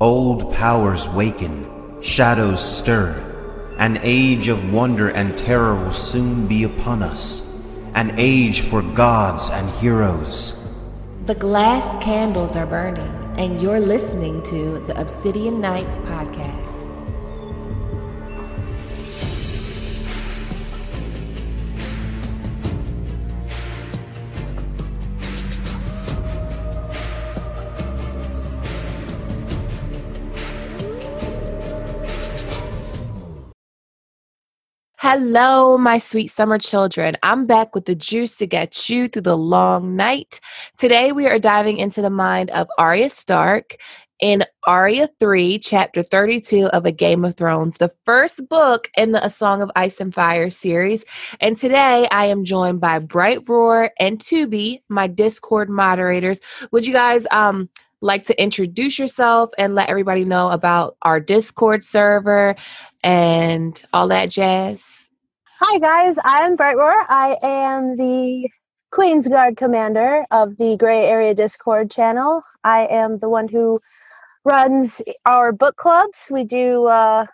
Old powers waken, shadows stir. An age of wonder and terror will soon be upon us. An age for gods and heroes. The glass candles are burning, and you're listening to the Obsidian Nights podcast. Hello, my sweet summer children. I'm back with the juice to get you through the long night. Today, we are diving into the mind of Arya Stark in Arya 3, chapter 32 of A Game of Thrones, the first book in the A Song of Ice and Fire series. And today, I am joined by Bright Roar and Tubi, my Discord moderators. Would you guys um like to introduce yourself and let everybody know about our Discord server and all that jazz? Hi guys, I'm Bright Roar. I am the Queen's Guard commander of the Gray Area Discord channel. I am the one who runs our book clubs. We do uh,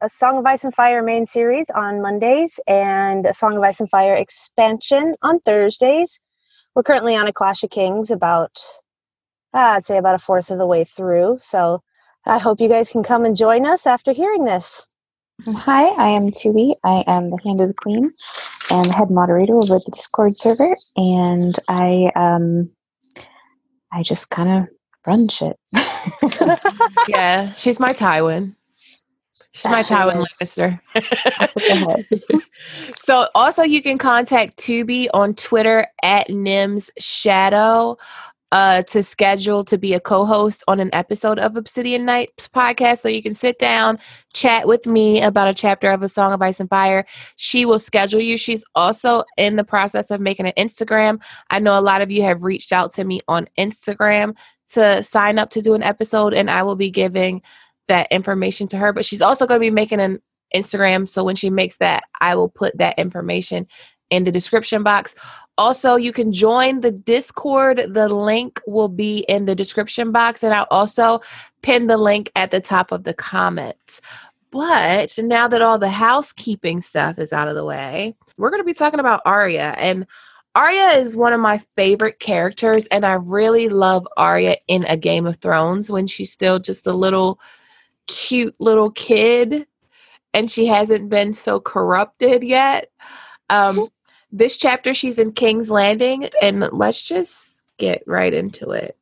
a Song of Ice and Fire main series on Mondays and a Song of Ice and Fire expansion on Thursdays. We're currently on a Clash of Kings, about uh, I'd say about a fourth of the way through. So I hope you guys can come and join us after hearing this. Hi, I am Tubi. I am the Hand of the Queen and head moderator over at the Discord server, and I um, I just kind of run shit. yeah, she's my Tywin. She's my Tywin Lannister. so also you can contact Tubi on Twitter at Nims Shadow uh, to schedule to be a co-host on an episode of Obsidian Nights podcast. So you can sit down, chat with me about a chapter of A Song of Ice and Fire. She will schedule you. She's also in the process of making an Instagram. I know a lot of you have reached out to me on Instagram to sign up to do an episode, and I will be giving that information to her. But she's also going to be making an Instagram. So when she makes that, I will put that information in the description box. Also, you can join the Discord. The link will be in the description box, and I'll also pin the link at the top of the comments. But now that all the housekeeping stuff is out of the way, we're going to be talking about Arya. And Arya is one of my favorite characters, and I really love Arya in A Game of Thrones when she's still just a little cute little kid and she hasn't been so corrupted yet. Um, this chapter, she's in King's Landing, and let's just get right into it.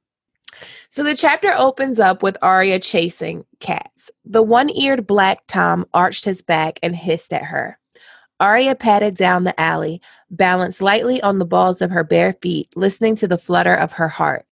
So the chapter opens up with Arya chasing cats. The one eared black Tom arched his back and hissed at her. Arya padded down the alley, balanced lightly on the balls of her bare feet, listening to the flutter of her heart,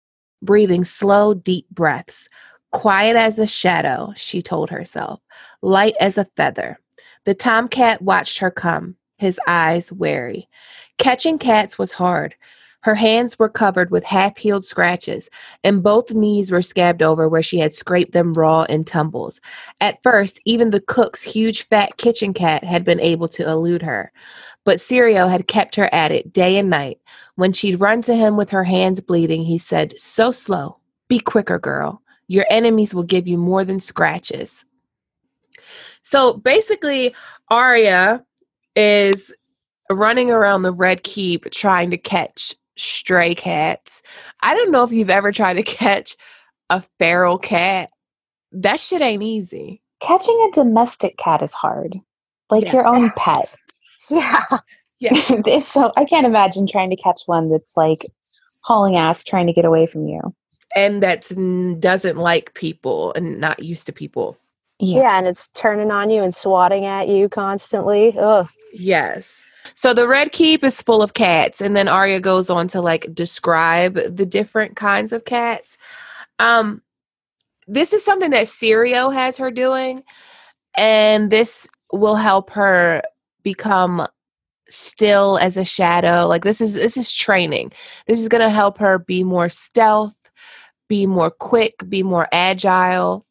breathing slow, deep breaths. Quiet as a shadow, she told herself, light as a feather. The tomcat watched her come, his eyes wary. Catching cats was hard. Her hands were covered with half healed scratches, and both knees were scabbed over where she had scraped them raw in tumbles. At first, even the cook's huge fat kitchen cat had been able to elude her. But Syrio had kept her at it day and night. When she'd run to him with her hands bleeding, he said, So slow. Be quicker, girl. Your enemies will give you more than scratches. So basically, Arya is running around the Red Keep trying to catch stray cats. I don't know if you've ever tried to catch a feral cat. That shit ain't easy. Catching a domestic cat is hard, like yeah. your own pet. Yeah. Yeah. so I can't imagine trying to catch one that's like hauling ass trying to get away from you. And that doesn't like people and not used to people. Yeah. yeah, and it's turning on you and swatting at you constantly. Ugh. Yes. So the Red Keep is full of cats, and then Arya goes on to like describe the different kinds of cats. Um, this is something that Syrio has her doing, and this will help her become still as a shadow. Like this is this is training. This is gonna help her be more stealth, be more quick, be more agile.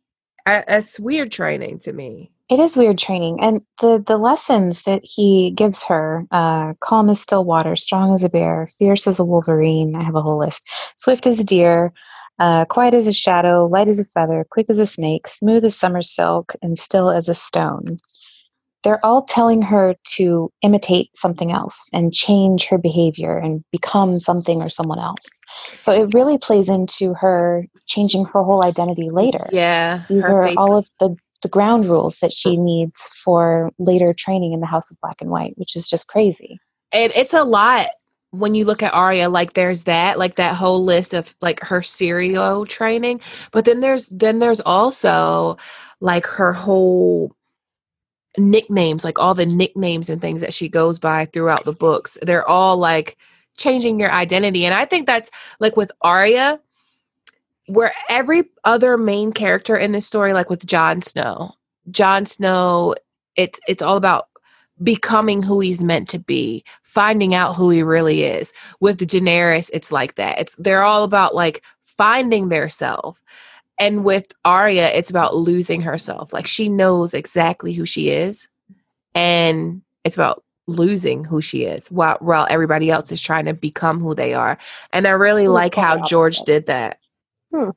I, it's weird training to me. It is weird training, and the the lessons that he gives her: uh, calm as still water, strong as a bear, fierce as a wolverine. I have a whole list. Swift as a deer, Uh, quiet as a shadow, light as a feather, quick as a snake, smooth as summer silk, and still as a stone. They're all telling her to imitate something else and change her behavior and become something or someone else. So it really plays into her changing her whole identity later. Yeah. These are all of the, the ground rules that she needs for later training in the House of Black and White, which is just crazy. and it's a lot when you look at Arya, like there's that, like that whole list of like her Syrio training, but then there's then there's also like her whole nicknames, like all the nicknames and things that she goes by throughout the books. They're all like changing your identity, and I think that's like with Arya, where every other main character in this story, like with Jon Snow, Jon Snow, it's it's all about becoming who he's meant to be, finding out who he really is. With Daenerys, it's like that. It's they're all about like finding their self. And with Arya, it's about losing herself. Like she knows exactly who she is, and it's about losing who she is while while everybody else is trying to become who they are. And I really like how George did that. Hmm.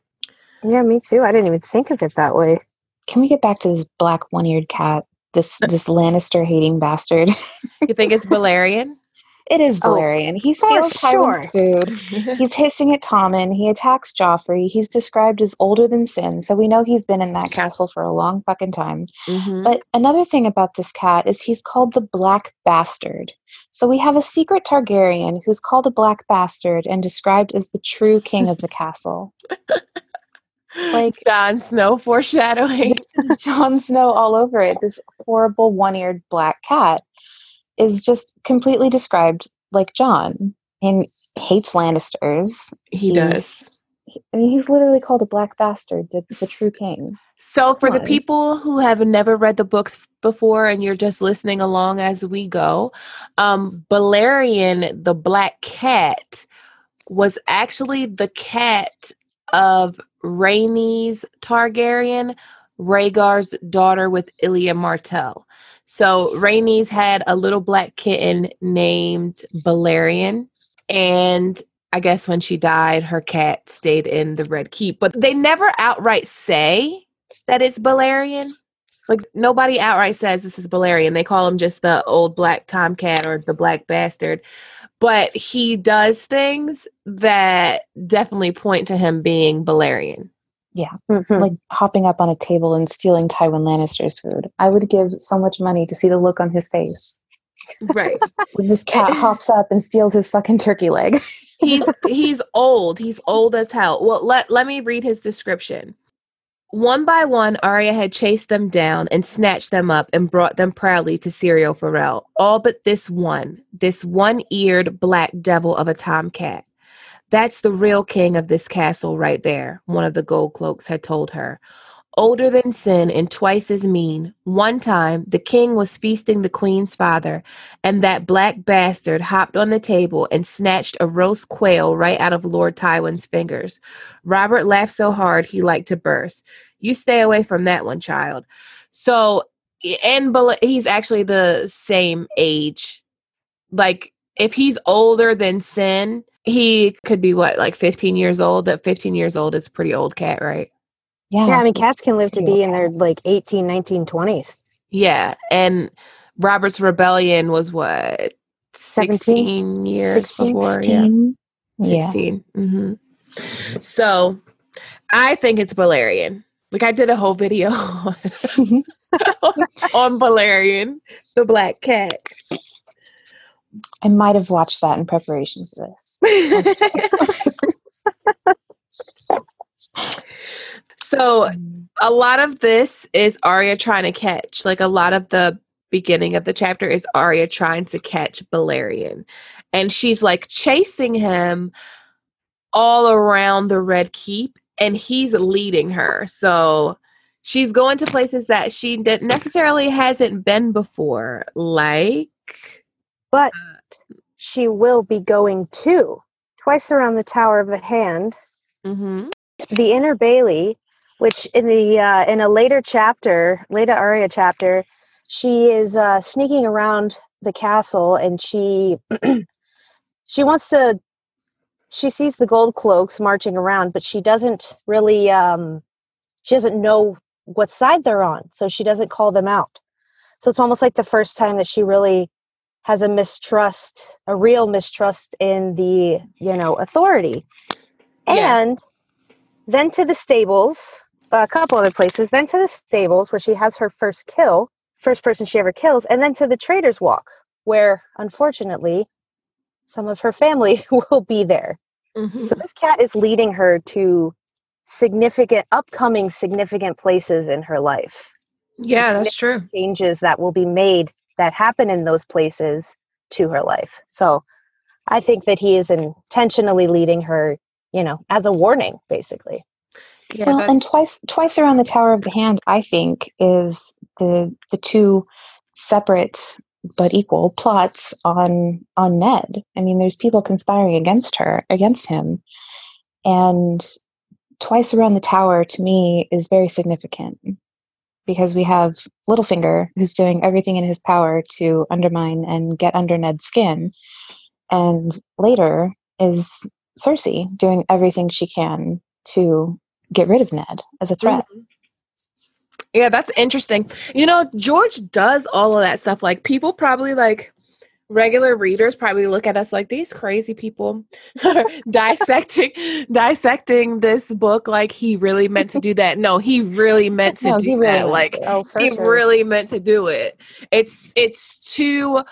Yeah, me too. I didn't even think of it that way. Can we get back to this black one-eared cat? This this Lannister hating bastard. You think it's Balerion? It is Oh, Balerion. he for steals Tywin's food. mm-hmm. He's hissing at Tommen. He attacks Joffrey. He's described as older than sin, so we know he's been in that castle for a long fucking time. Mhm. But another thing about this cat is he's called the Black Bastard. So we have a secret Targaryen who's called a Black Bastard and described as the true king of the castle. like- Jon Snow foreshadowing. Jon Snow all over it. This horrible one-eared black cat is just completely described like Jon and hates Lannisters. He He's- does. I mean, he's literally called a black bastard, the, the true king. So, for the people who have never read the books before and you're just listening along as we go, um, Balerion, the black cat, was actually the cat of Rhaenys Targaryen, Rhaegar's daughter with Elia Martell. So, Rhaenys had a little black kitten named Balerion, and I guess when she died, her cat stayed in the Red Keep, but they never outright say that it's Balerion. Like nobody outright says this is Balerion. They call him just the old black tomcat or the black bastard. But he does things that definitely point to him being Balerion. Mhm. Like hopping up on a table and stealing Tywin Lannister's food. I would give so much money to see the look on his face Right. when this cat hops up and steals his fucking turkey leg. he's he's old. He's old as hell. Well, let let me read his description. One by one, Arya had chased them down and snatched them up and brought them proudly to Syrio Forel. All but this one, this one-eared black devil of a tomcat. That's the real king of this castle right there, one of the gold cloaks had told her. Older than sin and twice as mean. One time, the king was feasting the queen's father, and that black bastard hopped on the table and snatched a roast quail right out of Lord Tywin's fingers. Robert laughed so hard he liked to burst. You stay away from that one, child. So, and he's actually the same age. Like, if he's older than Sin, he could be what, like 15 years old? That 15 years old is a pretty old cat, right? Yeah. Yeah, I mean, cats can live to be in their like 18, 19, 20s. Yeah. And Robert's rebellion was what? 17? 16 years 16? before. Yeah. 16? Yeah. 16. hmm So I think it's Balerion. Like I did a whole video on, on Balerion, the black cat. I might have watched that in preparation for this. so a lot of this is Arya trying to catch. Like a lot of the beginning of the chapter is Arya trying to catch Balerion. And she's like chasing him all around the Red Keep and he's leading her. So she's going to places that she necessarily hasn't been before, like But she will be going to twice around the Tower of the Hand, mhm, the Inner Bailey, which in the uh, in a later chapter, later Arya chapter, she is uh, sneaking around the castle and she she wants to she sees the gold cloaks marching around, but she doesn't really um she doesn't know what side they're on, so she doesn't call them out. So it's almost like the first time that she really has a mistrust, a real mistrust in the, you know, authority. Yeah. And then to the stables, a couple other places, then to the stables where she has her first kill, first person she ever kills, and then to the Traitor's Walk, where unfortunately some of her family will be there. Mhm. So this cat is leading her to significant, upcoming significant places in her life. Yeah, that's true. Changes that will be made that happen in those places to her life. So I think that he is intentionally leading her, you know, as a warning, basically. Yeah, well, and twice twice around the Tower of the Hand, I think, is the the two separate but equal plots on on Ned. I mean, there's people conspiring against her, against him, and twice around the tower to me is very significant because we have Littlefinger who's doing everything in his power to undermine and get under Ned's skin, and later is Cersei doing everything she can to get rid of Ned as a threat. Mhm. Yeah, that's interesting. You know, George does all of that stuff. Like people probably like regular readers probably look at us like these crazy people dissecting dissecting this book like he really meant to do that. No, he really meant to No, do really that. Like. Oh, he sure. really meant to do it. It's it's too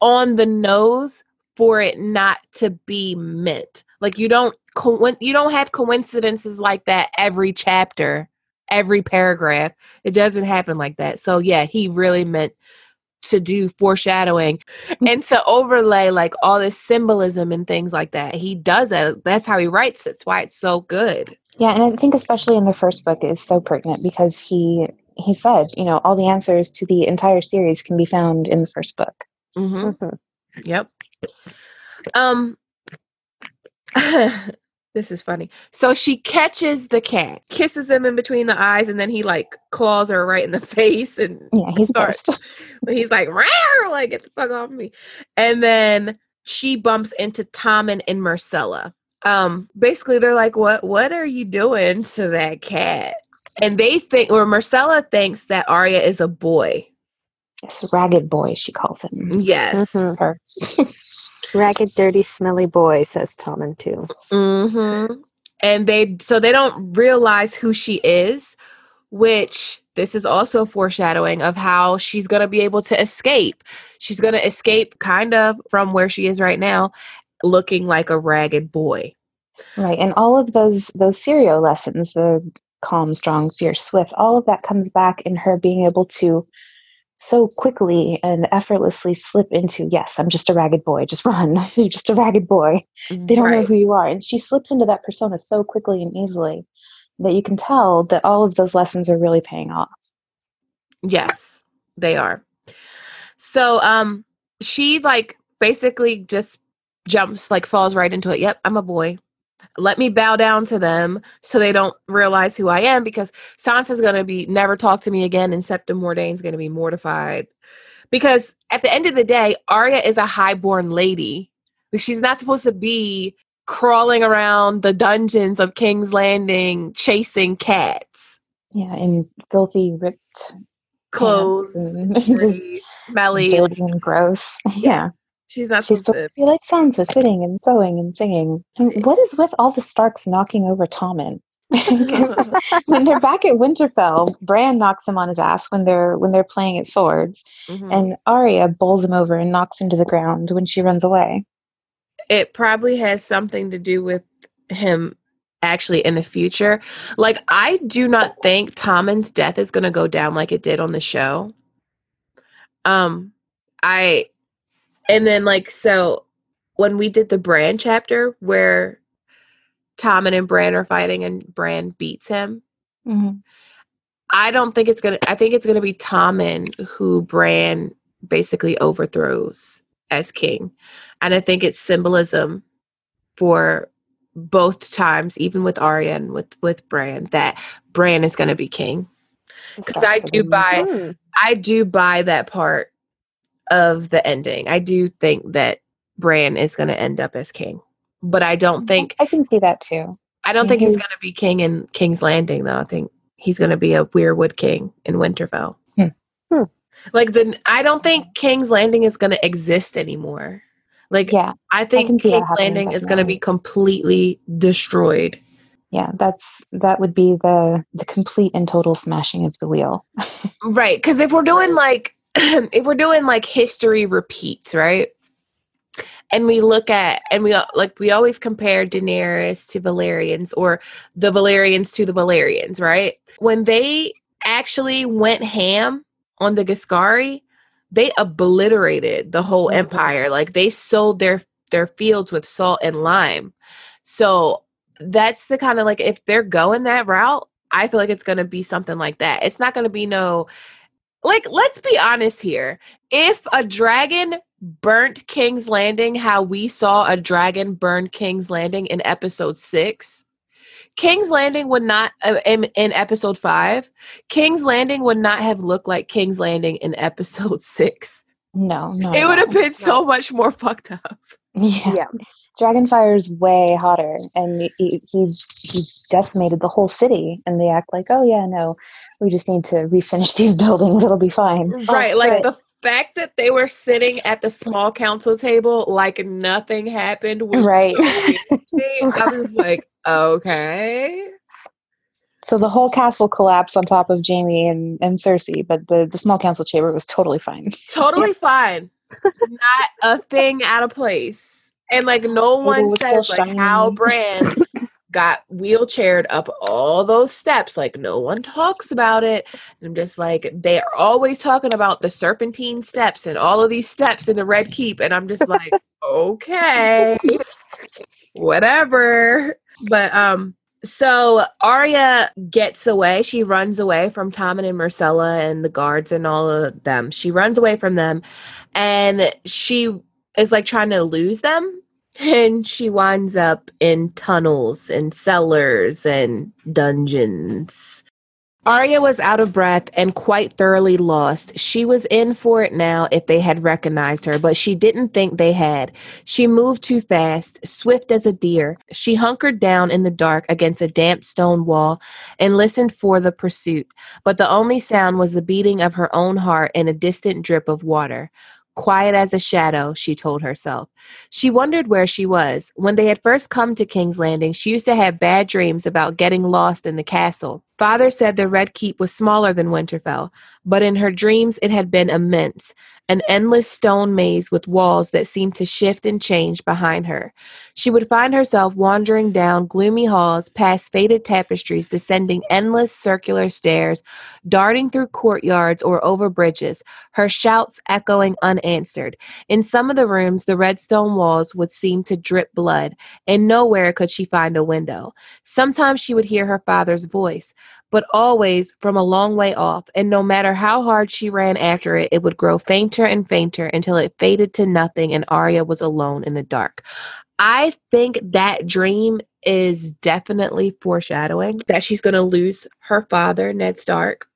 on the nose for it not to be meant. Like you don't co- you don't have coincidences like that every chapter, every paragraph. It doesn't happen like that. So yeah, he really meant to do foreshadowing and to overlay like all this symbolism and things like that. He does that. That's how he writes. That's why it's so good. Yeah, and I think especially in the first book is so pertinent because he he said, you know, all the answers to the entire series can be found in the first book. hmm Mhm. Yep. Um this is funny. So she catches the cat, kisses him in between the eyes, and then he like claws her right in the face and Yeah, he's Sorry. pissed. he's like, "Rawr!" like get the fuck off me. And then she bumps into Tommen and Myrcella. Um, basically they're like, What what are you doing to that cat? And they think or Myrcella thinks that Arya is a boy. Yes, ragged boy, she calls him. Yes. Ragged, dirty, smelly boy, says Tommen too. Mm-hmm. And they so they don't realize who she is, which this is also foreshadowing of how she's gonna be able to escape. She's gonna escape kind of from where she is right now, looking like a ragged boy. Right, and all of those those Syrio lessons, the calm, strong, fierce, swift, all of that comes back in her being able to so quickly and effortlessly slip into, yes, I'm just a ragged boy, just run. You're just a ragged boy. They don't know who you are. And she slips into that persona so quickly and easily that you can tell that all of those lessons are really paying off. Yes, they are. So um she like basically just jumps like falls right into it. Yep, I'm a boy. Let me bow down to them so they don't realize who I am because Sansa's going to be never talk to me again and Septa Mordane's going to be mortified. Because at the end of the day, Arya is a highborn lady. She's not supposed to be crawling around the dungeons of King's Landing chasing cats. Yeah, in filthy, ripped Clothes, and just smelly. and gross. Yeah. She's not She's supposed supposed to. to be like Sansa, sitting and sewing and singing. And what is with all the Starks knocking over Tommen? when they're back at Winterfell, Bran knocks him on his ass when they're when they're playing at swords, Mhm. and Arya bowls him over and knocks him to the ground when she runs away. it probably has something to do with him actually in the future. Like I do not think Tommen's death is going to go down like it did on the show. Um I and then like so when we did the Bran chapter where Tommen and Bran are fighting and Bran beats him, I don't think it's gonna. I think it's gonna be Tommen who Bran basically overthrows as king, and I think it's symbolism for both times, even with Arya and with with Bran, that Bran is gonna be king. Because I do buy, Hmm. I do buy that part of the ending. I do think that Bran is gonna end up as king but I don't think I can see that too. I don't think he's he's- going to be king in King's Landing though. I think he's going to be a Weirwood king in Winterfell. Hmm. Hmm. Like the I don't think King's Landing is going to exist anymore. Like Yeah, I think that King's Landing is going to be completely destroyed. yeah. That's that would be the the complete and total smashing of the wheel. Right, because if we're doing like if we're doing like history repeats, right? And we look at and we like we always compare Daenerys to Valyrians or the Valyrians to the Valyrians, right? When they actually went ham on the Ghiscari, they obliterated the whole Mhm. empire. Like they sold their their fields with salt and lime. So that's the kind of like if they're going that route, I feel like it's going to be something like that. It's not going to be no like let's be honest here. If a dragon burnt King's Landing how we saw a dragon burn King's Landing in episode 6, King's Landing would not uh, in, in episode 5, King's Landing would not have looked like King's Landing in episode 6. No, no, It would have no. been so much more fucked up. Yeah. Yeah. Dragonfire's way hotter, and he, he he decimated the whole city. And they act like, oh yeah, no, we just need to refinish these buildings. It'll be fine. Right, like right. the fact that they were sitting at the small council table like nothing happened was Right. so. I was like, okay. So the whole castle collapsed on top of Jaime and, and Cersei, but the, the small council chamber was totally fine. Totally fine. Not a thing out of place. And like no one says like how Brand Bran got wheelchaired up all those steps. Like no one talks about it. I'm just like they're always talking about the serpentine steps and all of these steps in the Red Keep. And I'm just like, okay. Whatever. But um so Arya gets away. She runs away from Tommen and Myrcella and the guards and all of them. She runs away from them and she is like trying to lose them. And she winds up in tunnels and cellars and dungeons. Arya was out of breath and quite thoroughly lost. She was in for it now if they had recognized her, but she didn't think they had. She moved too fast, swift as a deer. She hunkered down in the dark against a damp stone wall and listened for the pursuit, but the only sound was the beating of her own heart and a distant drip of water. Quiet as a shadow, she told herself. She wondered where she was. When they had first come to King's Landing, she used to have bad dreams about getting lost in the castle. Father said the Red Keep was smaller than Winterfell, but in her dreams it had been immense, an endless stone maze with walls that seemed to shift and change behind her. She would find herself wandering down gloomy halls, past faded tapestries, descending endless circular stairs, darting through courtyards or over bridges, her shouts echoing unanswered. In some of the rooms, the red stone walls would seem to drip blood, and nowhere could she find a window. Sometimes she would hear her father's voice, but always from a long way off, and no matter how hard she ran after it, it would grow fainter and fainter until it faded to nothing and Arya was alone in the dark. I think that dream is definitely foreshadowing that she's going to lose her father, Ned Stark,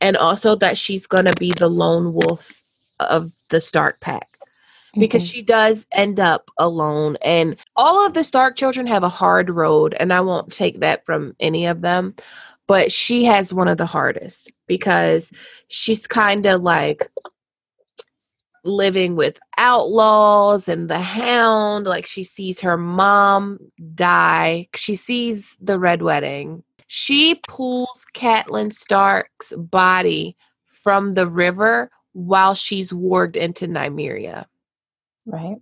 and also that she's going to be the lone wolf of the Stark pack because Mhm. she does end up alone and all of the stark children have a hard road and i won't take that from any of them but she has one of the hardest because she's kind of like living with outlaws and the hound like she sees her mom die she sees the red wedding she pulls Catelyn Stark's body from the river while she's warged into Nymeria. right.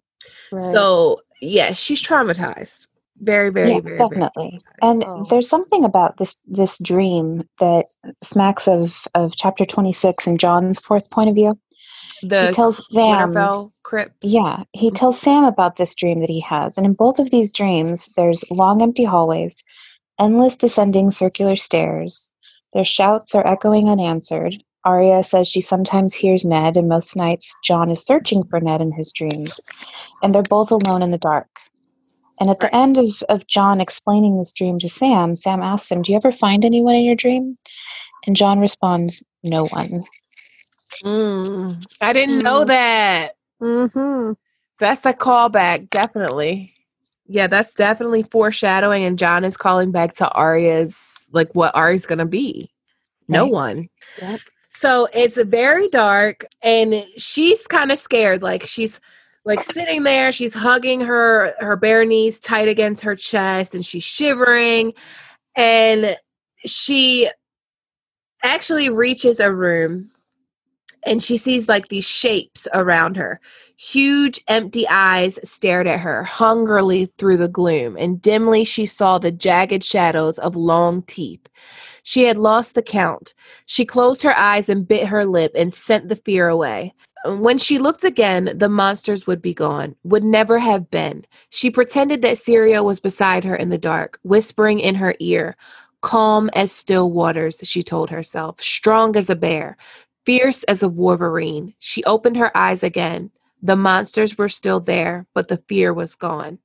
Right. So yeah, she's traumatized. Very, very, yeah, very, definitely. very And Oh. there's something about this this dream that smacks of of chapter 26 and Jon's fourth point of view. the he tells Sam Winterfell crypts. Yeah, he Mhm. tells Sam about this dream that he has. And in both of these dreams, there's long empty hallways, endless descending circular stairs. Their shouts are echoing unanswered. Arya says she sometimes hears Ned, and most nights Jon is searching for Ned in his dreams. And they're both alone in the dark. And at the end of, of Jon explaining this dream to Sam, Sam asks him, Do you ever find anyone in your dream? And Jon responds, No one. Mm, I didn't know Mm. that. Mm-hmm. That's a callback, definitely. Yeah, that's definitely foreshadowing, and Jon is calling back to Arya's like what Arya's gonna be. No Right. one. Yep. So it's very dark, and she's kind of scared. Like she's like sitting there, she's hugging her her bare knees tight against her chest, and she's shivering. And she actually reaches a room and she sees like these shapes around her. Huge empty eyes stared at her hungrily through the gloom, and dimly she saw the jagged shadows of long teeth. She had lost the count. She closed her eyes and bit her lip and sent the fear away. When she looked again, the monsters would be gone, would never have been. She pretended that Syrio was beside her in the dark, whispering in her ear, calm as still waters, she told herself, strong as a bear, fierce as a wolverine. She opened her eyes again. The monsters were still there, but the fear was gone.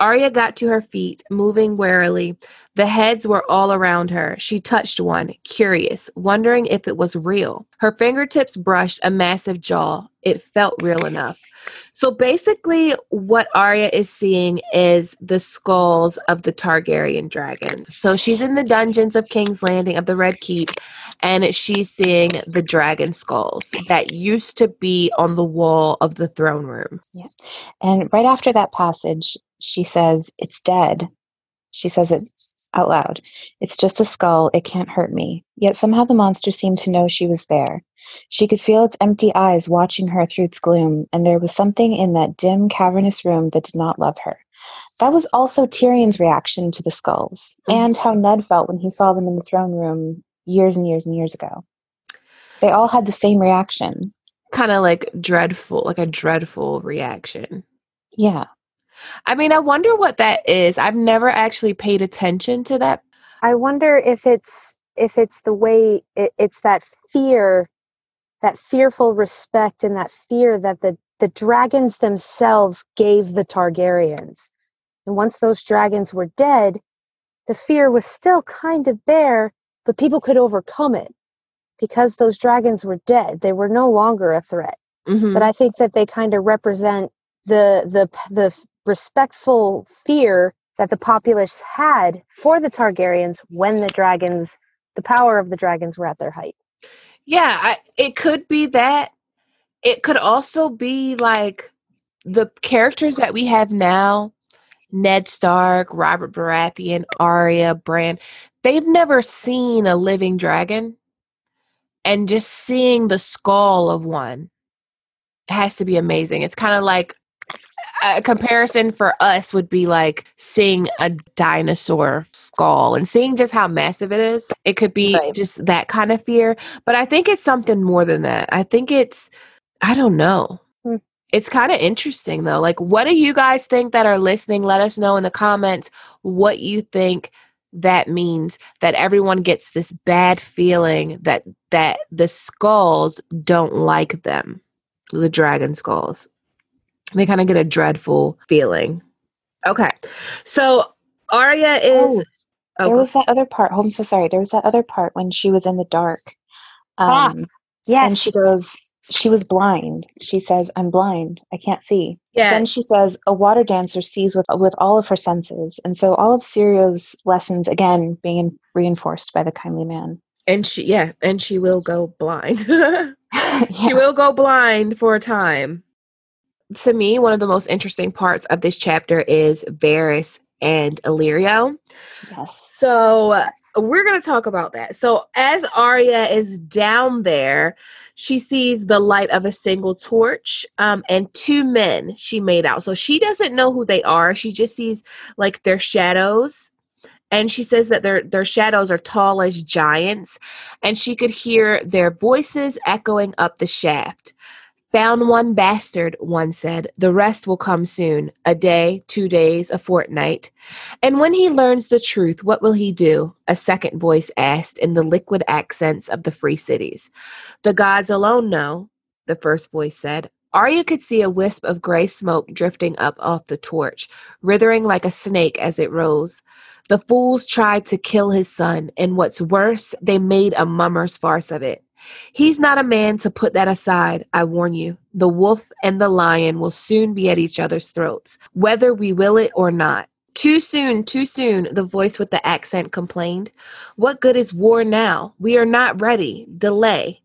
Arya got to her feet, moving warily. The heads were all around her. She touched one, curious, wondering if it was real. Her fingertips brushed a massive jaw. It felt real enough. So basically, what Arya is seeing is the skulls of the Targaryen dragon. So she's in the dungeons of King's Landing of the Red Keep, and she's seeing the dragon skulls that used to be on the wall of the throne room. Yeah. And right after that passage, she says, It's dead. She says it out loud. It's just a skull. It can't hurt me. Yet somehow the monster seemed to know she was there. She could feel its empty eyes watching her through its gloom, and there was something in that dim, cavernous room that did not love her. That was also Tyrion's reaction to the skulls, Mhm. and how Ned felt when he saw them in the throne room years and years and years ago. They all had the same reaction. Kind of like dreadful, like a dreadful reaction. Yeah. I mean, I wonder what that is. I've never actually paid attention to that. I wonder if it's if it's the way it, it's that fear, that fearful respect and that fear that the the dragons themselves gave the Targaryens. And once those dragons were dead, the fear was still kind of there, but people could overcome it because those dragons were dead. They were no longer a threat. Mhm. But I think that they kind of represent the the the respectful fear that the populace had for the Targaryens when the dragons, the power of the dragons, were at their height. Yeah, I, it could be that. It could also be like the characters that we have now Ned Stark, Robert Baratheon, Arya, Bran. They've never seen a living dragon. And just seeing the skull of one has to be amazing. It's kind of like a comparison for us would be like seeing a dinosaur skull and seeing just how massive it is. It could be Right. just that kind of fear, but I think it's something more than that. I think it's, I don't know. Hmm. It's kind of interesting though. Like, what do you guys think that are listening? Let us know in the comments what you think that means that everyone gets this bad feeling that that the skulls don't like them the dragon skulls they kind of get a dreadful feeling okay so Arya is Oh, oh, there was that other part. Oh, I'm so sorry. There was that other part when she was in the dark. Ah, Um, Yes. And she goes, she was blind. She says, I'm blind. I can't see. yeah Then she says, a water dancer sees with, with all of her senses. And so all of Syrio's lessons, again, being reinforced by the kindly man. and she yeah and she will go blind she will go blind for a time to me one of the most interesting parts of this chapter is Varys and Illyrio Yes. So we're going to talk about that. So as Arya is down there, she sees the light of a single torch um, and two men she made out. So she doesn't know who they are. She just sees like their shadows. And she says that their their shadows are tall as giants, and she could hear their voices echoing up the shaft. Found one bastard, one said. The rest will come soon. A day, two days, a fortnight. And when he learns the truth, what will he do? A second voice asked in the liquid accents of the free cities. The gods alone know, the first voice said. Arya could see a wisp of gray smoke drifting up off the torch, writhing like a snake as it rose. The fools tried to kill his son, and what's worse, they made a mummer's farce of it. He's not a man to put that aside, I warn you. The wolf and the lion will soon be at each other's throats, whether we will it or not. Too soon, too soon, the voice with the accent complained. What good is war now? We are not ready. Delay.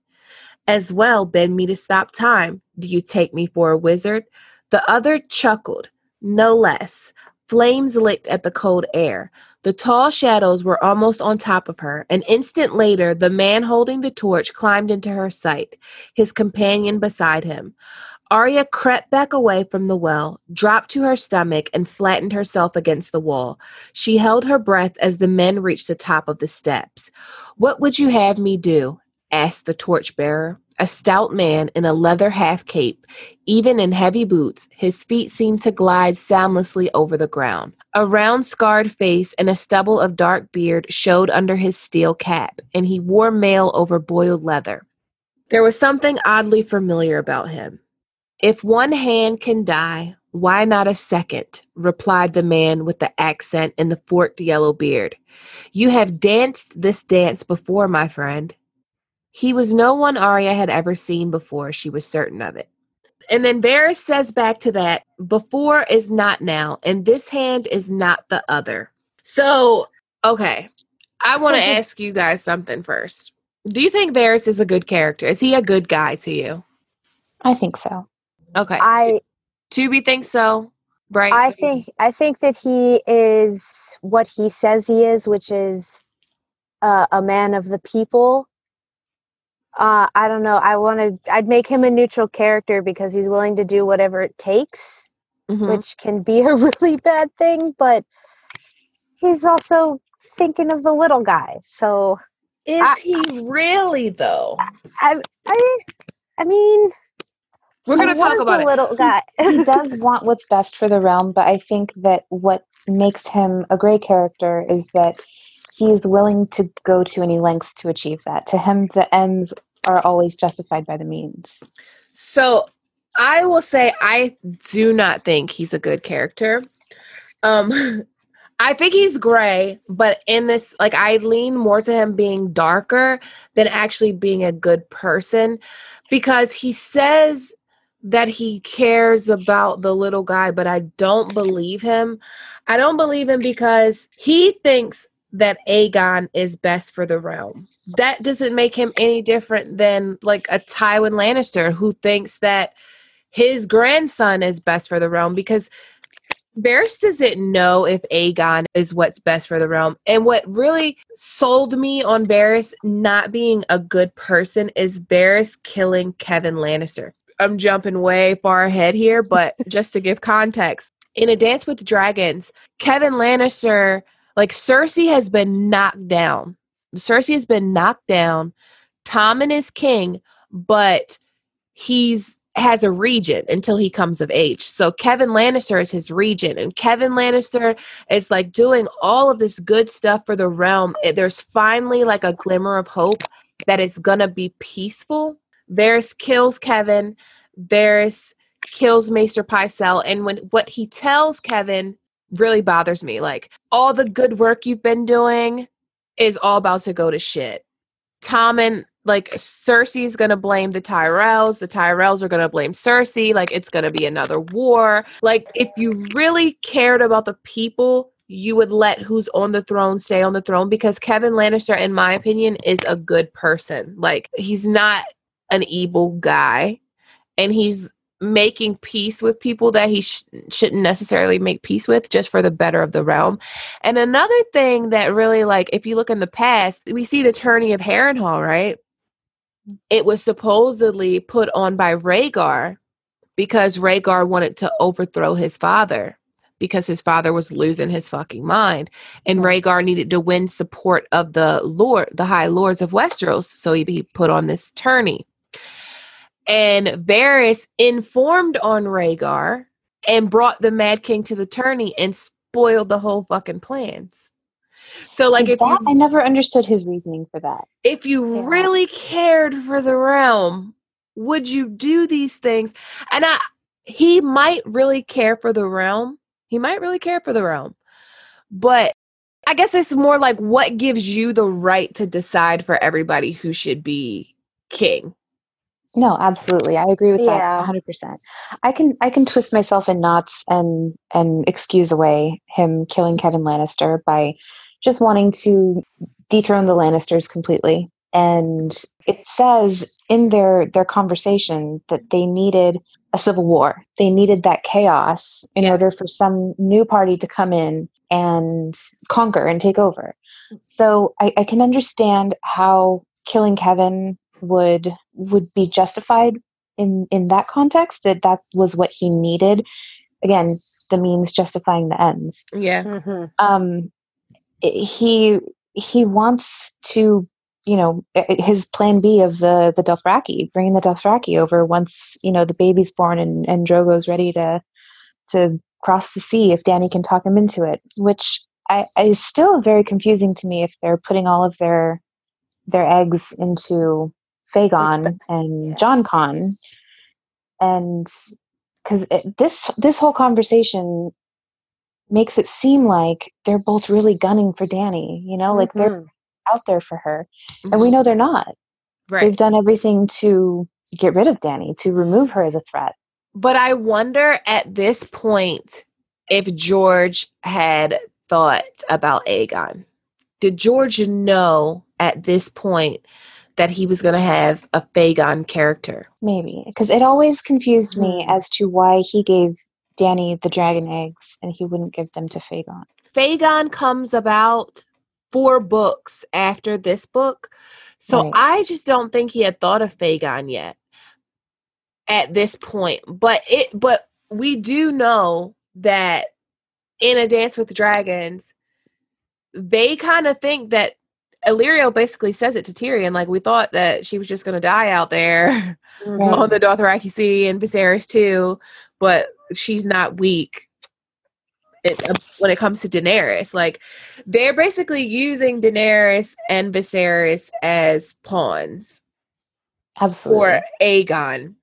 As well, bid me to stop time. Do you take me for a wizard? The other chuckled, no less. Flames licked at the cold air. The tall shadows were almost on top of her. An instant later, the man holding the torch climbed into her sight, his companion beside him. Arya crept back away from the well, dropped to her stomach, and flattened herself against the wall. She held her breath as the men reached the top of the steps. What would you have me do? Asked the torchbearer. A stout man in a leather half cape, even in heavy boots, his feet seemed to glide soundlessly over the ground. A round, scarred face and a stubble of dark beard showed under his steel cap, and he wore mail over boiled leather. There was something oddly familiar about him. If one hand can die, why not a second? replied the man with the accent and the forked yellow beard. You have danced this dance before, my friend. He was no one Arya had ever seen before, she was certain of it. And then Varys says back to that, before is not now, and this hand is not the other. So, okay. I want to ask you guys something first. Do you think Varys is a good character? Is he a good guy to you? I think so. Okay. I Tubi thinks so. Right. I think I think that he is what he says he is, which is uh, a man of the people. Uh, I don't know. I want to. I'd make him a neutral character because he's willing to do whatever it takes, Mhm. which can be a really bad thing. But he's also thinking of the little guy. So Is I- he really though? I, I, I mean, We're gonna talk about the it. little guy. he does want what's best for the realm, but I think that what makes him a great character is that he's willing to go to any lengths to achieve that. To him, the ends are always justified by the means. So I will say I do not think he's a good character. Um I think he's gray, but in this like I lean more to him being darker than actually being a good person because he says that he cares about the little guy, but I don't believe him. I don't believe him because he thinks that Aegon is best for the realm. That doesn't make him any different than like a Tywin Lannister who thinks that his grandson is best for the realm because Varys doesn't know if Aegon is what's best for the realm. And what really sold me on Varys not being a good person is Varys killing Kevan Lannister. I'm jumping way far ahead here, but just to give context, in A Dance with Dragons, Kevan Lannister, like Cersei has been knocked down. Cersei has been knocked down. Tommen is king, but he's has a regent until he comes of age. So Kevan Lannister is his regent, and Kevan Lannister is like doing all of this good stuff for the realm. It- there's finally like a glimmer of hope that it's gonna be peaceful. Varys kills Kevan. Varys kills Maester Pycelle, and when what he tells Kevan really bothers me. Like all the good work you've been doing is all about to go to shit. Tom and like Cersei's gonna blame the Tyrells, the Tyrells are gonna blame Cersei, like it's gonna be another war. Like if you really cared about the people, you would let who's on the throne stay on the throne because Kevan Lannister, in my opinion, is a good person. Like he's not an evil guy, and he's making peace with people that he sh- shouldn't necessarily make peace with just for the better of the realm. And another thing that really like if you look in the past, we see the tourney of Harrenhal, right? It was supposedly put on by Rhaegar because Rhaegar wanted to overthrow his father because his father was losing his fucking mind and Rhaegar needed to win support of the lord the high lords of Westeros so he, he put on this tourney and Varys informed on Rhaegar and brought the Mad King to the tourney and spoiled the whole fucking plans. So like if that, you I never understood his reasoning for that. if you Yeah. really cared for the realm, would you do these things? And I he might really care for the realm. He might really care for the realm. But I guess it's more like what gives you the right to decide for everybody who should be king. No, absolutely. I agree with Yeah. that 100%. I can I can twist myself in knots and and excuse away him killing Kevan Lannister by just wanting to dethrone the Lannisters completely. And it says in their their conversation that they needed a civil war. They needed that chaos in Yeah. order for some new party to come in and conquer and take over. So I, I can understand how killing Kevan would would be justified in in that context that that was what he needed again the means justifying the ends Yeah. Mhm. um he he wants to you know i- i- his plan b of the the dothraki bringing the dothraki over once you know the baby's born and and drogo's ready to to cross the sea if danny can talk him into it which I, is still very confusing to me if they're putting all of their their eggs into Fagon and yeah. Jon Con, and because this this whole conversation makes it seem like they're both really gunning for Danny. You know, like they're Mhm. out there for her, and we know they're not. Right. They've done everything to get rid of Danny, to remove her as a threat. But I wonder at this point if George had thought about Aegon. Did George know at this point that he was going to have a Fagon character? Maybe because it always confused me Hmm. as to why he gave Danny the dragon eggs and he wouldn't give them to Fagon. Fagon comes about four books after this book. So Right. I just don't think he had thought of Fagon yet at this point. But it but we do know that in a dance with Dragons, they kind of think that Illyrio basically says it to Tyrion, like we thought that she was just gonna die out there Mhm. on the Dothraki Sea and Viserys too, but she's not weak. It, uh, when it comes to Daenerys, like they're basically using Daenerys and Viserys as pawns Absolutely. for Aegon.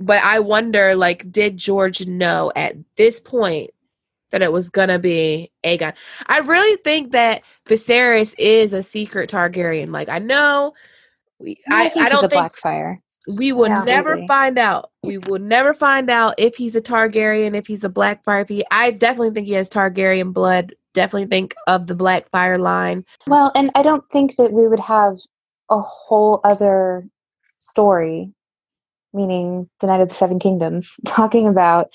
But I wonder, like, did George know at this point that it was gonna be Aegon? I really think that Viserys is a secret Targaryen. Like, I know. We, I, I, think I don't he's a think Blackfire. we will Yeah. never Absolutely. find out. We will never find out if he's a Targaryen, if he's a Blackfire. If he, I definitely think he has Targaryen blood. Definitely think of the Blackfire line. Well, and I don't think that we would have a whole other story, meaning the Knight of the Seven Kingdoms, talking about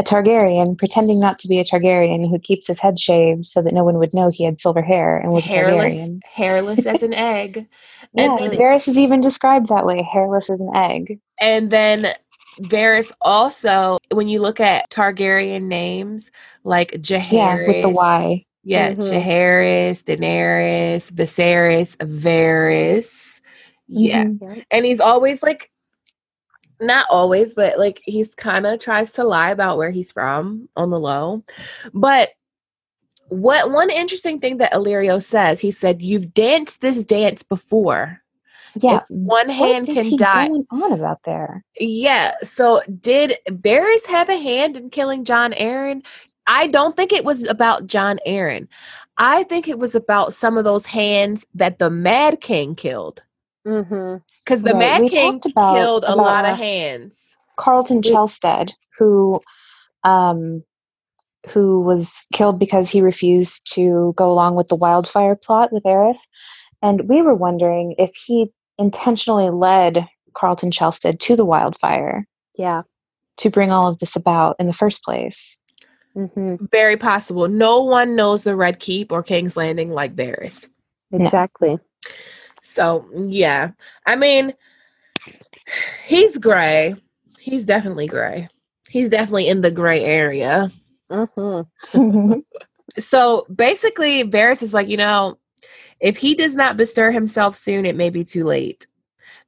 a Targaryen pretending not to be a Targaryen who keeps his head shaved so that no one would know he had silver hair and was hairless, Targaryen. hairless as an egg. Yeah, and then, Varys is even described that way, hairless as an egg. and then Varys also, when you look at Targaryen names like Jaehaerys, Yeah, with the Y. yeah, Mhm. Jaehaerys, Daenerys, Viserys, Varys, yeah, Mhm. Yeah. and he's always like not always but like he's kind of tries to lie about where he's from on the low. But what one interesting thing that Illyrio says he said you've danced this dance before. Yeah. If one hand can he die going on about there? yeah so did Varys have a hand in killing Jon Arryn I don't think it was about Jon Arryn I think it was about some of those hands that the Mad King killed Mhm. because the Right, Mad we King about- killed a lot of hands. Qarlton We- Chelsted, who um, who was killed because he refused to go along with the wildfire plot with Aerys. And we were wondering if he intentionally led Qarlton Chelsted to the wildfire Yeah. to bring all of this about in the first place. Mhm. Very possible. No one knows the Red Keep or King's Landing like Varys. No. So yeah, I mean, he's gray. He's definitely gray. He's definitely in the gray area. Mhm. So basically, Varys is like, you know, if he does not bestir himself soon, it may be too late.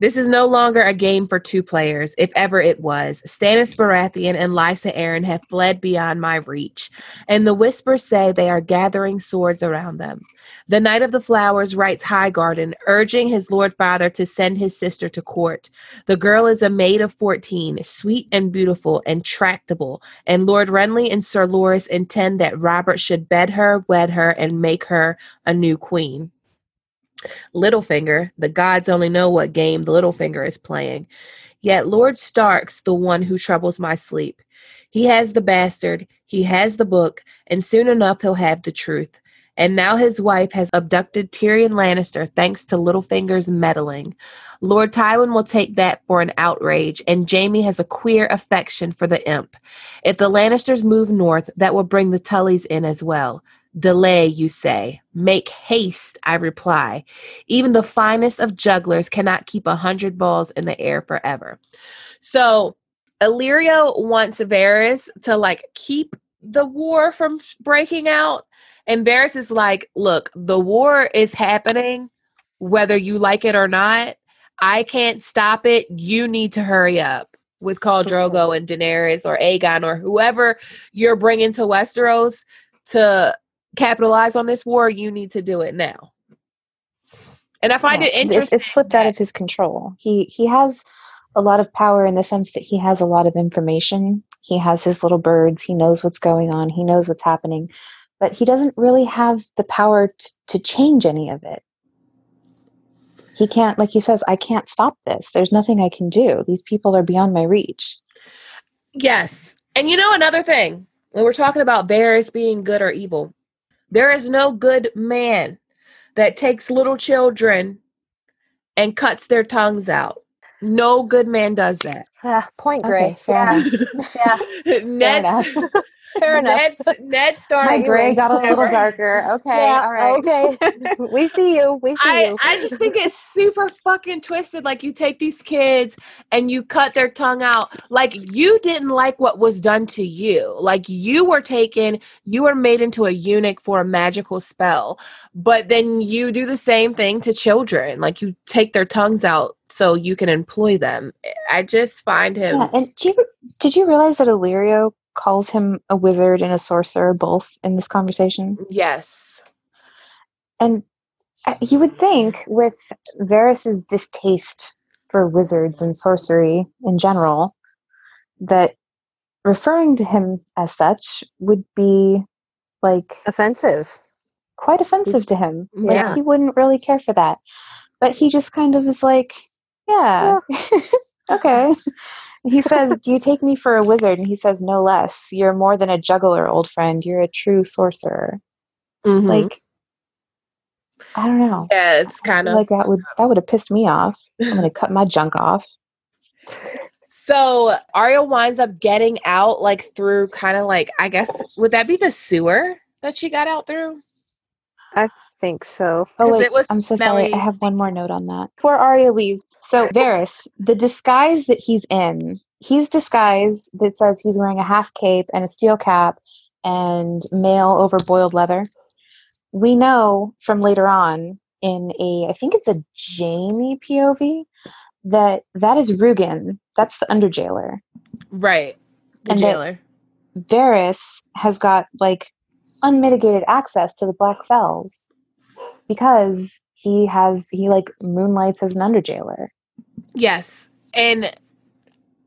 This is no longer a game for two players, if ever it was. Stannis Baratheon and Lysa Arryn have fled beyond my reach, and the whispers say they are gathering swords around them. The Knight of the Flowers writes Highgarden, urging his lord father to send his sister to court. The girl is a maid of fourteen, sweet and beautiful and tractable, and Lord Renly and Sir Loras intend that Robert should bed her, wed her, and make her a new queen. Littlefinger, the gods only know what game the Littlefinger is playing. Yet Lord Stark's the one who troubles my sleep. He has the bastard, he has the book, and soon enough he'll have the truth. And now his wife has abducted Tyrion Lannister thanks to Littlefinger's meddling. Lord Tywin will take that for an outrage, and Jaime has a queer affection for the imp. If the Lannisters move north, that will bring the Tullys in as well. Delay, you say. Make haste, I reply. Even the finest of jugglers cannot keep a hundred balls in the air forever. So Illyrio wants Varys to like keep the war from breaking out. And Varys is like, look, the war is happening, whether you like it or not. I can't stop it. You need to hurry up with Khal Drogo and Daenerys or Aegon or whoever you're bringing to Westeros to capitalize on this war, you need to do it now. And I find Yeah, it interesting. It, it slipped out of his control. He he has a lot of power in the sense that he has a lot of information. He has his little birds. He knows what's going on. He knows what's happening, but he doesn't really have the power t- to change any of it. He can't, like he says, I can't stop this. There's nothing I can do. These people are beyond my reach. Yes. And you know another thing, when we're talking about bears being good or evil, there is no good man that takes little children and cuts their tongues out. No good man does that. Ah, point Okay, Gray. fair yeah, enough. yeah, Ned's, fair enough. Ned's, Ned Stark. My gray got a little darker. Okay, yeah, all right. okay. we see you. We see I, you. I just think it's super fucking twisted. Like you take these kids and you cut their tongue out. Like you didn't like what was done to you. Like you were taken, you were made into a eunuch for a magical spell. But then you do the same thing to children. Like you take their tongues out so you can employ them. I just find him Yeah, and do you, did you realize that Illyrio calls him a wizard and a sorcerer both in this conversation? yes. And uh, you would think, with Varys's distaste for wizards and sorcery in general, that referring to him as such would be like Offensive. quite offensive to him. Like Yeah. he wouldn't really care for that. But he just kind of is like, yeah, okay. He says, Do you take me for a wizard? And he says, No less. You're more than a juggler, old friend. You're a true sorcerer. Mhm. Like, I don't know. yeah, it's kind of like that would that would have pissed me off. I'm gonna cut my junk off. So Arya winds up getting out like through kind of like I guess would that be the sewer that she got out through? Think so. Oh wait, it was I'm so sorry. I have one more note on that. Before Arya leaves, so Varys, the disguise that he's in, he's disguised that says he's wearing a half cape and a steel cap and mail over boiled leather. We know from later on in a, I think it's a Jaime POV, that that is Rugen. That's the under jailer. Right. The And jailer. Varys has got like unmitigated access to the black cells because he has he like moonlights as an under jailer. yes. And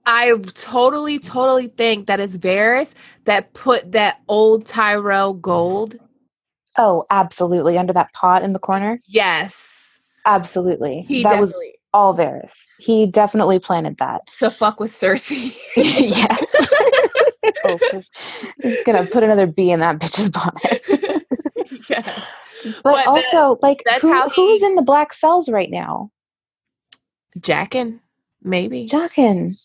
I totally, totally think that it's Varys that put that old Tyrell gold. Oh, absolutely. Under that pot in the corner. Yes. Absolutely. He that was all Varys. He definitely planted that. to fuck with Cersei. yes. oh, he's gonna put another bee in that bitch's bonnet. yes. But, But that- also, like, that's who, how who's in the black cells right now? Jaqen, maybe. Jaqen.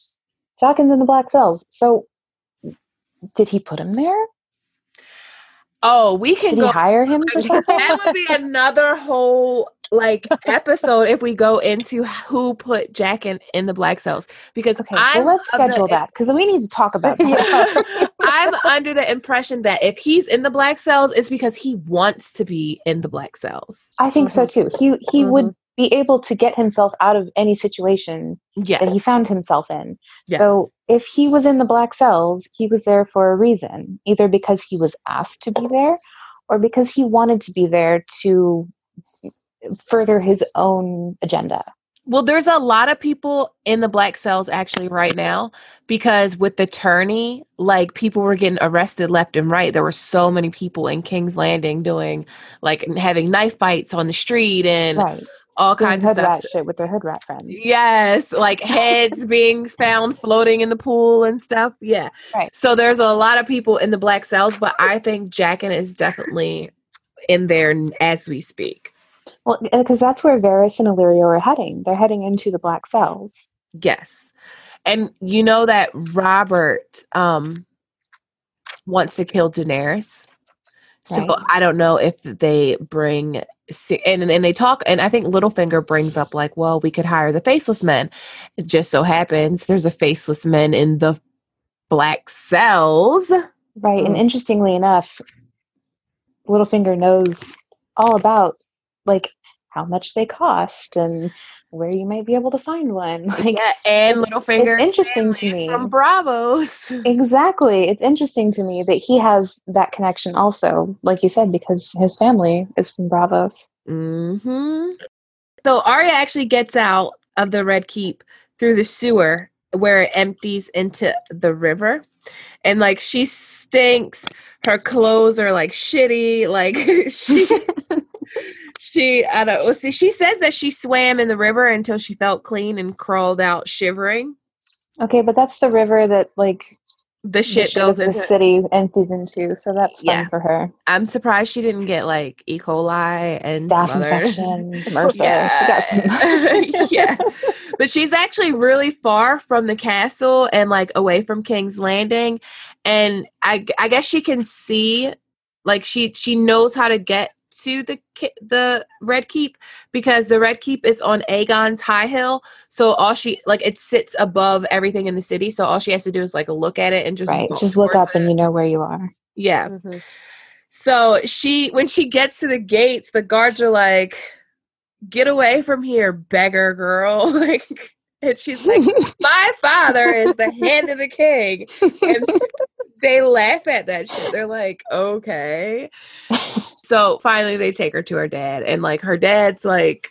Jaqen's in the black cells. So, did he put him there? Oh, we can Did go he hire him for something? that would be another whole like episode if we go into who put Jaqen, in the black cells because Okay, well, let's of the- schedule that because we need to talk about that. I'm under the impression that if he's in the black cells, it's because he wants to be in the black cells. I think so too. He he Mhm. would be able to get himself out of any situation Yes. that he found himself in. Yes. So if he was in the black cells, he was there for a reason, either because he was asked to be there or because he wanted to be there to further his own agenda. Well, there's a lot of people in the black cells actually right now because with the tourney, like people were getting arrested left and right. There were so many people in King's Landing doing like having knife fights on the street and Right. all Doing kinds of stuff. shit with their hood rat friends. Yes, like heads being found floating in the pool and stuff. Yeah. Right. So there's a lot of people in the black cells, but I think Jaqen is definitely in there as we speak. Well, because that's where Varys and Illyrio are heading. They're heading into the black cells. Yes. And you know that Robert um wants to kill Daenerys. So Right. I don't know if they bring and and they talk and I think Littlefinger brings up like, well, we could hire the faceless men. It just so happens there's a faceless men in the black cells. Right. And Mm. interestingly enough, Littlefinger knows all about like how much they cost and where you might be able to find one. Like yeah, and Littlefinger it's interesting to me. from Braavos. exactly. It's interesting to me that he has that connection also, like you said, because his family is from Braavos. hmm So Arya actually gets out of the Red Keep through the sewer where it empties into the river. And like she stinks. Her clothes are like shitty. Like she she I don't well, see she says that she swam in the river until she felt clean and crawled out shivering. Okay, but that's the river that like The the shit shit goes into the city empties into, so that's fun Yeah. for her. I'm surprised she didn't get like E. coli and some other infection, MRSA. She got some. yeah. But she's actually really far from the castle and like away from King's Landing. And I I guess she can see like she she knows how to get to the the Red Keep because the Red Keep is on Aegon's High Hill. So all she like it sits above everything in the city. So all she has to do is like look at it and just right. Just look towards up and you know where you are. yeah. Mhm. So she, when she gets to the gates, the guards are like, "Get away from here, beggar girl!" like, and she's like, "My father is the hand of the king," and they laugh at that shit. They're like, "Okay." So finally, they take her to her dad, and like her dad's like,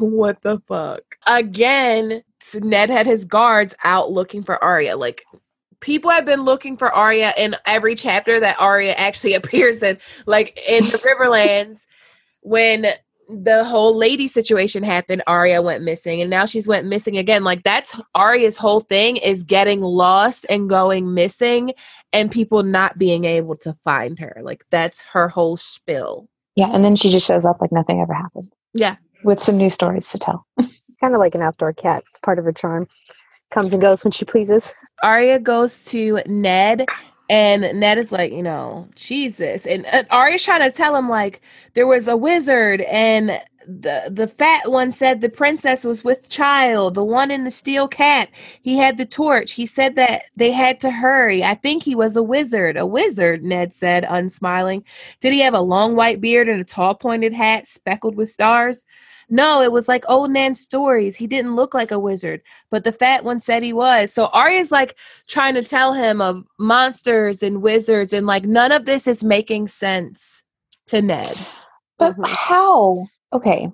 "What the fuck?" Again, Ned had his guards out looking for Arya. Like people have been looking for Arya in every chapter that Arya actually appears in. Like in the Riverlands, when the whole lady situation happened, Arya went missing, and now she's went missing again. Like that's Arya's whole thing is getting lost and going missing, and people not being able to find her. Like that's her whole spill. yeah, and then she just shows up like nothing ever happened Yeah. with some new stories to tell. Kind of like an outdoor cat. It's part of her charm. Comes and goes when she pleases. Arya goes to Ned, and Ned is like, you know, Jesus, and, Arya's trying to tell him like there was a wizard, and the the fat one said the princess was with child. The one in the steel cap, he had the torch. He said that they had to hurry. I think he was a wizard. A wizard, Ned said, unsmiling. Did he have a long white beard and a tall pointed hat speckled with stars? No, it was like old Nan's stories. He didn't look like a wizard but the fat one said he was. So Arya's like trying to tell him of monsters and wizards, and like none of this is making sense to Ned. But Mhm. how? Okay.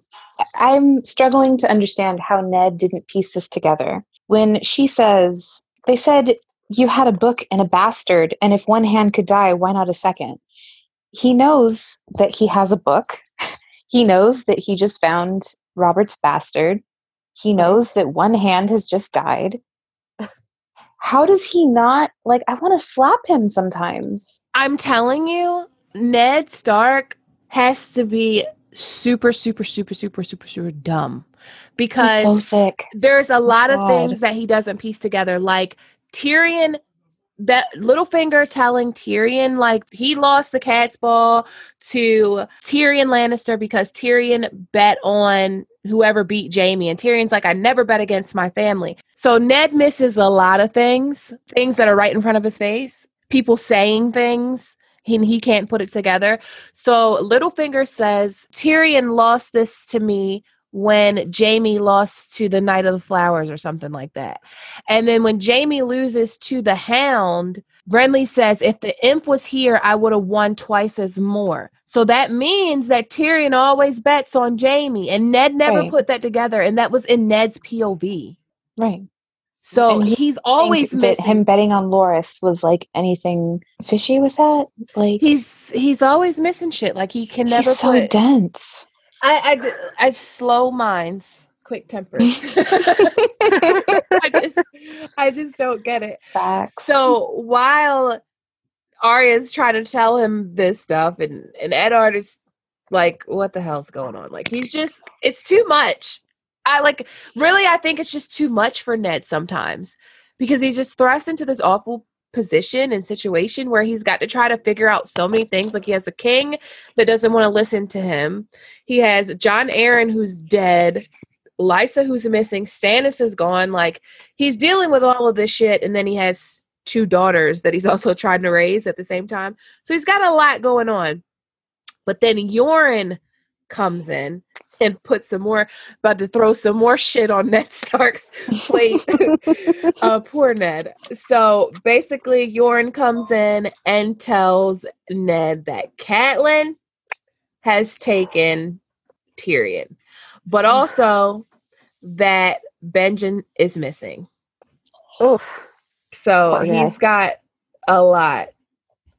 I'm struggling to understand how Ned didn't piece this together. When she says, they said you had a book and a bastard, and if one hand could die, why not a second? He knows that he has a book. He knows that he just found Robert's bastard. He knows that one hand has just died. How does he not like I want to slap him sometimes. I'm telling you, Ned Stark has to be super, super, super, super, super, super dumb because so there's a oh lot of things that he doesn't piece together like tyrion that Littlefinger telling Tyrion like he lost the cat's ball to Tyrion Lannister because Tyrion bet on whoever beat Jaime and Tyrion's like I never bet against my family. So Ned misses a lot of things, things that are right in front of his face, people saying things and he can't put it together. So Littlefinger says Tyrion lost this to me when Jaime lost to the Knight of the Flowers or something like that. And then when Jaime loses to the Hound, Renly says, if the imp was here, I would have won twice as more. So that means that Tyrion always bets on Jamie, and Ned never Right. put that together, and that was in Ned's POV. Right. So he he's always missing. him betting on Loras was like anything fishy with that. Like he's he's always missing shit. Like he can never he's so put. dense. I, I I slow minds, quick temper. I just I just don't get it. Facts. So while Arya's trying to tell him this stuff, and and Eddard is like, "What the hell's going on?" Like he's just, it's too much. I like really, I think it's just too much for Ned sometimes because he's just thrust into this awful position and situation where he's got to try to figure out so many things. Like he has a king that doesn't want to listen to him. He has Jon Arryn who's dead. Lysa who's missing, Stannis is gone. Like he's dealing with all of this shit, and then he has two daughters that he's also trying to raise at the same time. So he's got a lot going on. But then Yoren comes in and put some more, about to throw some more shit on Ned Stark's plate. uh, poor Ned. So basically, Yoren comes in and tells Ned that Catelyn has taken Tyrion, but also that Benjen is missing. Oof. So he's got a lot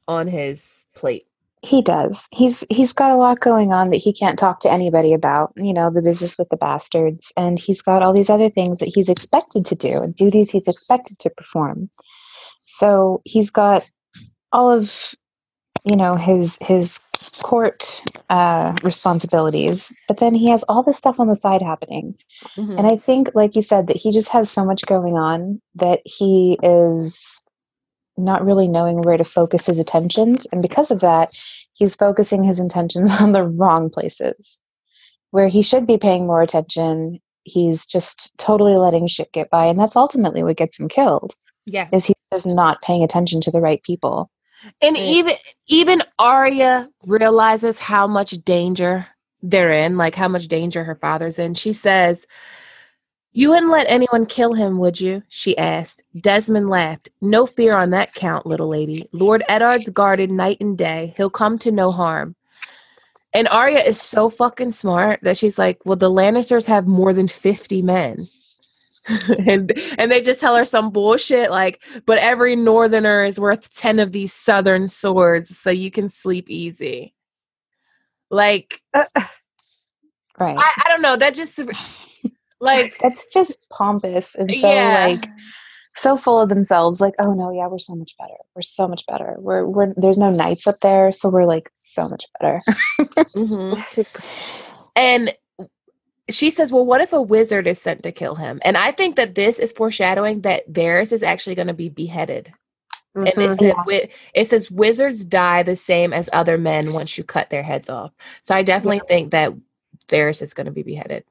on his plate. He does. He's he's got a lot going on that he can't talk to anybody about. You know, the business with the bastards, and he's got all these other things that he's expected to do and duties he's expected to perform. So he's got all of you know his his court uh, responsibilities, but then he has all this stuff on the side happening. Mhm. And I think, like you said, that he just has so much going on that he is not really knowing where to focus his attentions. And because of that, he's focusing his intentions on the wrong places. Where he should be paying more attention, he's just totally letting shit get by. And that's ultimately what gets him killed, yeah. is he's just not paying attention to the right people. And Right. even even Arya realizes how much danger they're in, like how much danger her father's in. She says, You wouldn't let anyone kill him, would you? She asked. Desmond laughed. No fear on that count, little lady. Lord Eddard's guarded night and day. He'll come to no harm. And Arya is so fucking smart that she's like, Well, the Lannisters have more than 50 men. and and they just tell her some bullshit like but every northerner is worth 10 of these southern swords so you can sleep easy like uh, uh. Right. i, I don't know that just like That's just pompous and so yeah. like so full of themselves like oh no yeah we're so much better. We're so much better. We're we're there's no knights up there so we're like so much better. Mhm. and she says well what if a wizard is sent to kill him? And i think that this is foreshadowing that Varys is actually going to be beheaded. And it, Mhm. said, Yeah. it says wizards die the same as other men once you cut their heads off. So i definitely think that Varys is going to be beheaded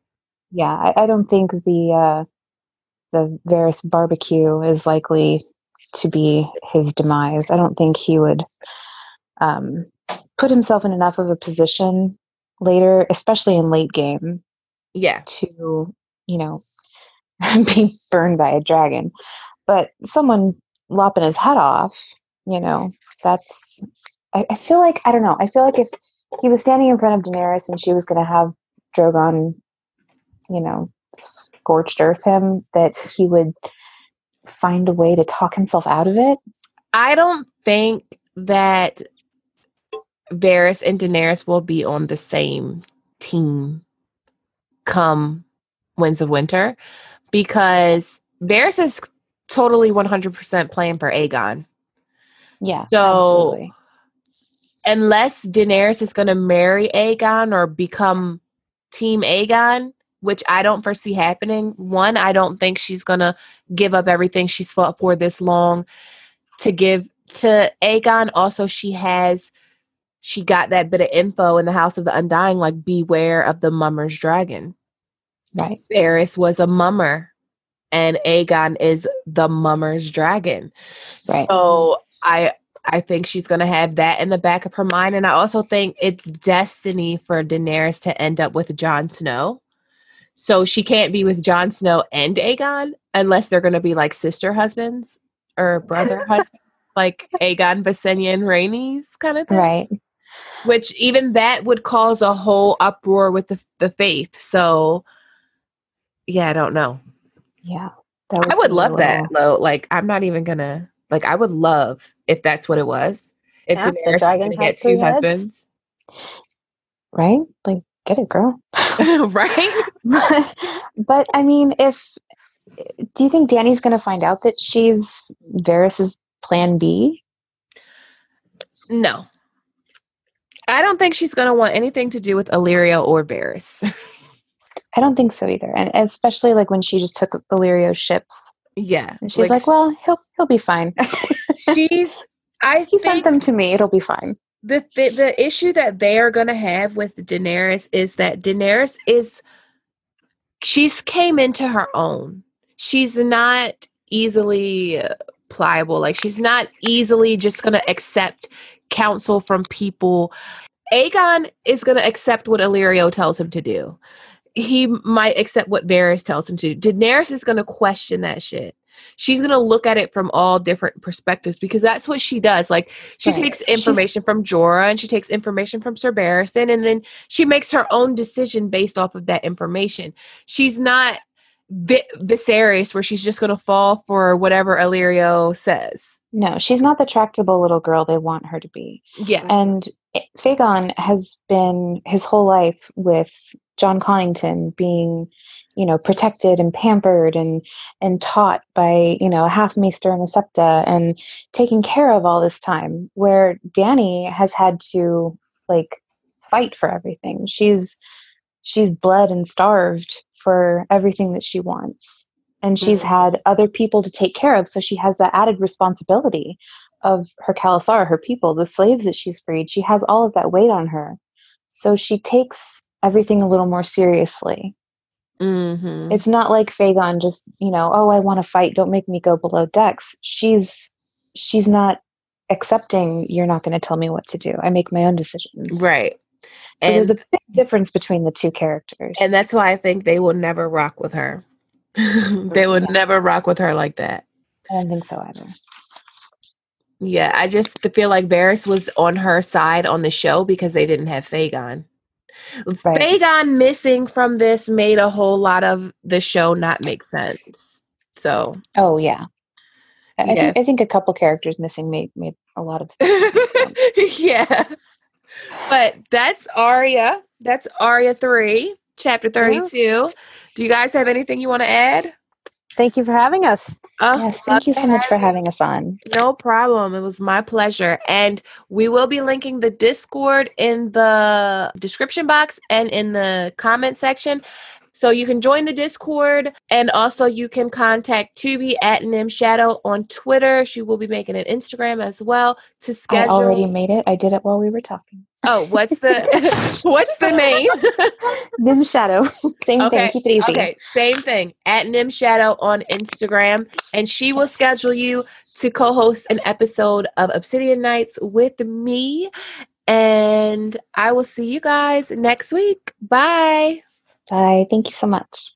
yeah I, I don't think the uh the Varys barbecue is likely to be his demise. I don't think he would um put himself in enough of a position later especially in late game yeah. to you know be burned by a dragon. But someone lopping his head off you know that's I, I feel like i don't know i feel like if he was standing in front of daenerys and she was going to have drogon you know scorched earth him that he would find a way to talk himself out of it I don't think that Varys and Daenerys will be on the same team come Winds of Winter because Varys is totally 100% playing for Aegon. yeah So absolutely unless Daenerys is going to marry Aegon or become Team Aegon, which I don't foresee happening. One, I don't think she's going to give up everything she's fought for this long to give to Aegon. Also, she has she got that bit of info in the House of the Undying, like beware of the Mummer's dragon. right Varys was a mummer, and Aegon is the Mummer's dragon. Right. So I I think she's gonna have that in the back of her mind, and I also think it's destiny for Daenerys to end up with Jon Snow. So she can't be with Jon Snow and Aegon unless they're gonna be like sister husbands or brother husbands. like Aegon Visenya and Rhaenys kind of thing. Right. Which even that would cause a whole uproar with the the faith. So yeah, I don't know. Yeah. Would I would love that though. Like I'm not even gonna like I would love if that's what it was. If Yeah, Daenerys dragon gonna get two heads. husbands. Right? Like, get it, girl. right? but I mean, if do you think Danny's going to find out that she's Varys's plan B? No. I don't think she's gonna want anything to do with Illyrio or Varys. I don't think so either, and especially like when she just took Illyrio's ships, yeah. and she's like, "Well, he'll he'll be fine. she's I he think sent them to me. It'll be fine." The, the the issue that they are going to have with Daenerys is that Daenerys is she's came into her own. She's not easily uh, pliable. Like she's not easily just going to accept counsel from people. Aegon is going to accept what Illyrio tells him to do. He might accept what Varys tells him to do. Daenerys is going to question that shit. She's going to look at it from all different perspectives because that's what she does. Like she Right. takes She's- information from Jorah and she takes information from Sir Barristan and then she makes her own decision based off of that information. She's not Vi- Viserys where she's just going to fall for whatever Illyrio says. No, she's not the tractable little girl they want her to be. Yeah. And Fagon has been his whole life with Jon Connington being, you know, protected and pampered and and taught by, you know, a half maester and a septa and taken care of all this time. Where Danny has had to like fight for everything. She's she's bled and starved for everything that she wants. And she's Mhm. had other people to take care of, so she has that added responsibility of her Khalasar, her people, the slaves that she's freed. She has all of that weight on her. So she takes everything a little more seriously. Mm-hmm. It's not like Fagon just, you know, oh, I want to fight, don't make me go below decks. She's she's not accepting you're not going to tell me what to do. I make my own decisions. right. So And there's a big difference between the two characters. and that's why I think they will never rock with her. they would Yeah. never rock with her like that. I don't think so either. Yeah, I just feel like Varys was on her side on the show because they didn't have Fagon. Right. Fagon missing from this made a whole lot of the show not make sense. So, Oh yeah. I, Yeah. think I think a couple characters missing made made a lot of sense. yeah. But that's Arya. That's Arya 3, chapter 32. Do you guys have anything you want to add? Thank you for having us. Oh, yes, thank you so much for having us on. No problem. It was my pleasure. And we will be linking the Discord in the description box and in the comment section. So you can join the Discord and also you can contact Tubi at Nim Shadow on Twitter. She will be making an Instagram as well to schedule. I already made it. I did it while we were talking. oh, what's the what's the name? Nim Shadow. Same Okay, thing. Keep it easy. Okay, same thing at Nim Shadow on Instagram, and she will schedule you to co-host an episode of Obsidian Nights with me. And I will see you guys next week. Bye. Bye. Thank you so much.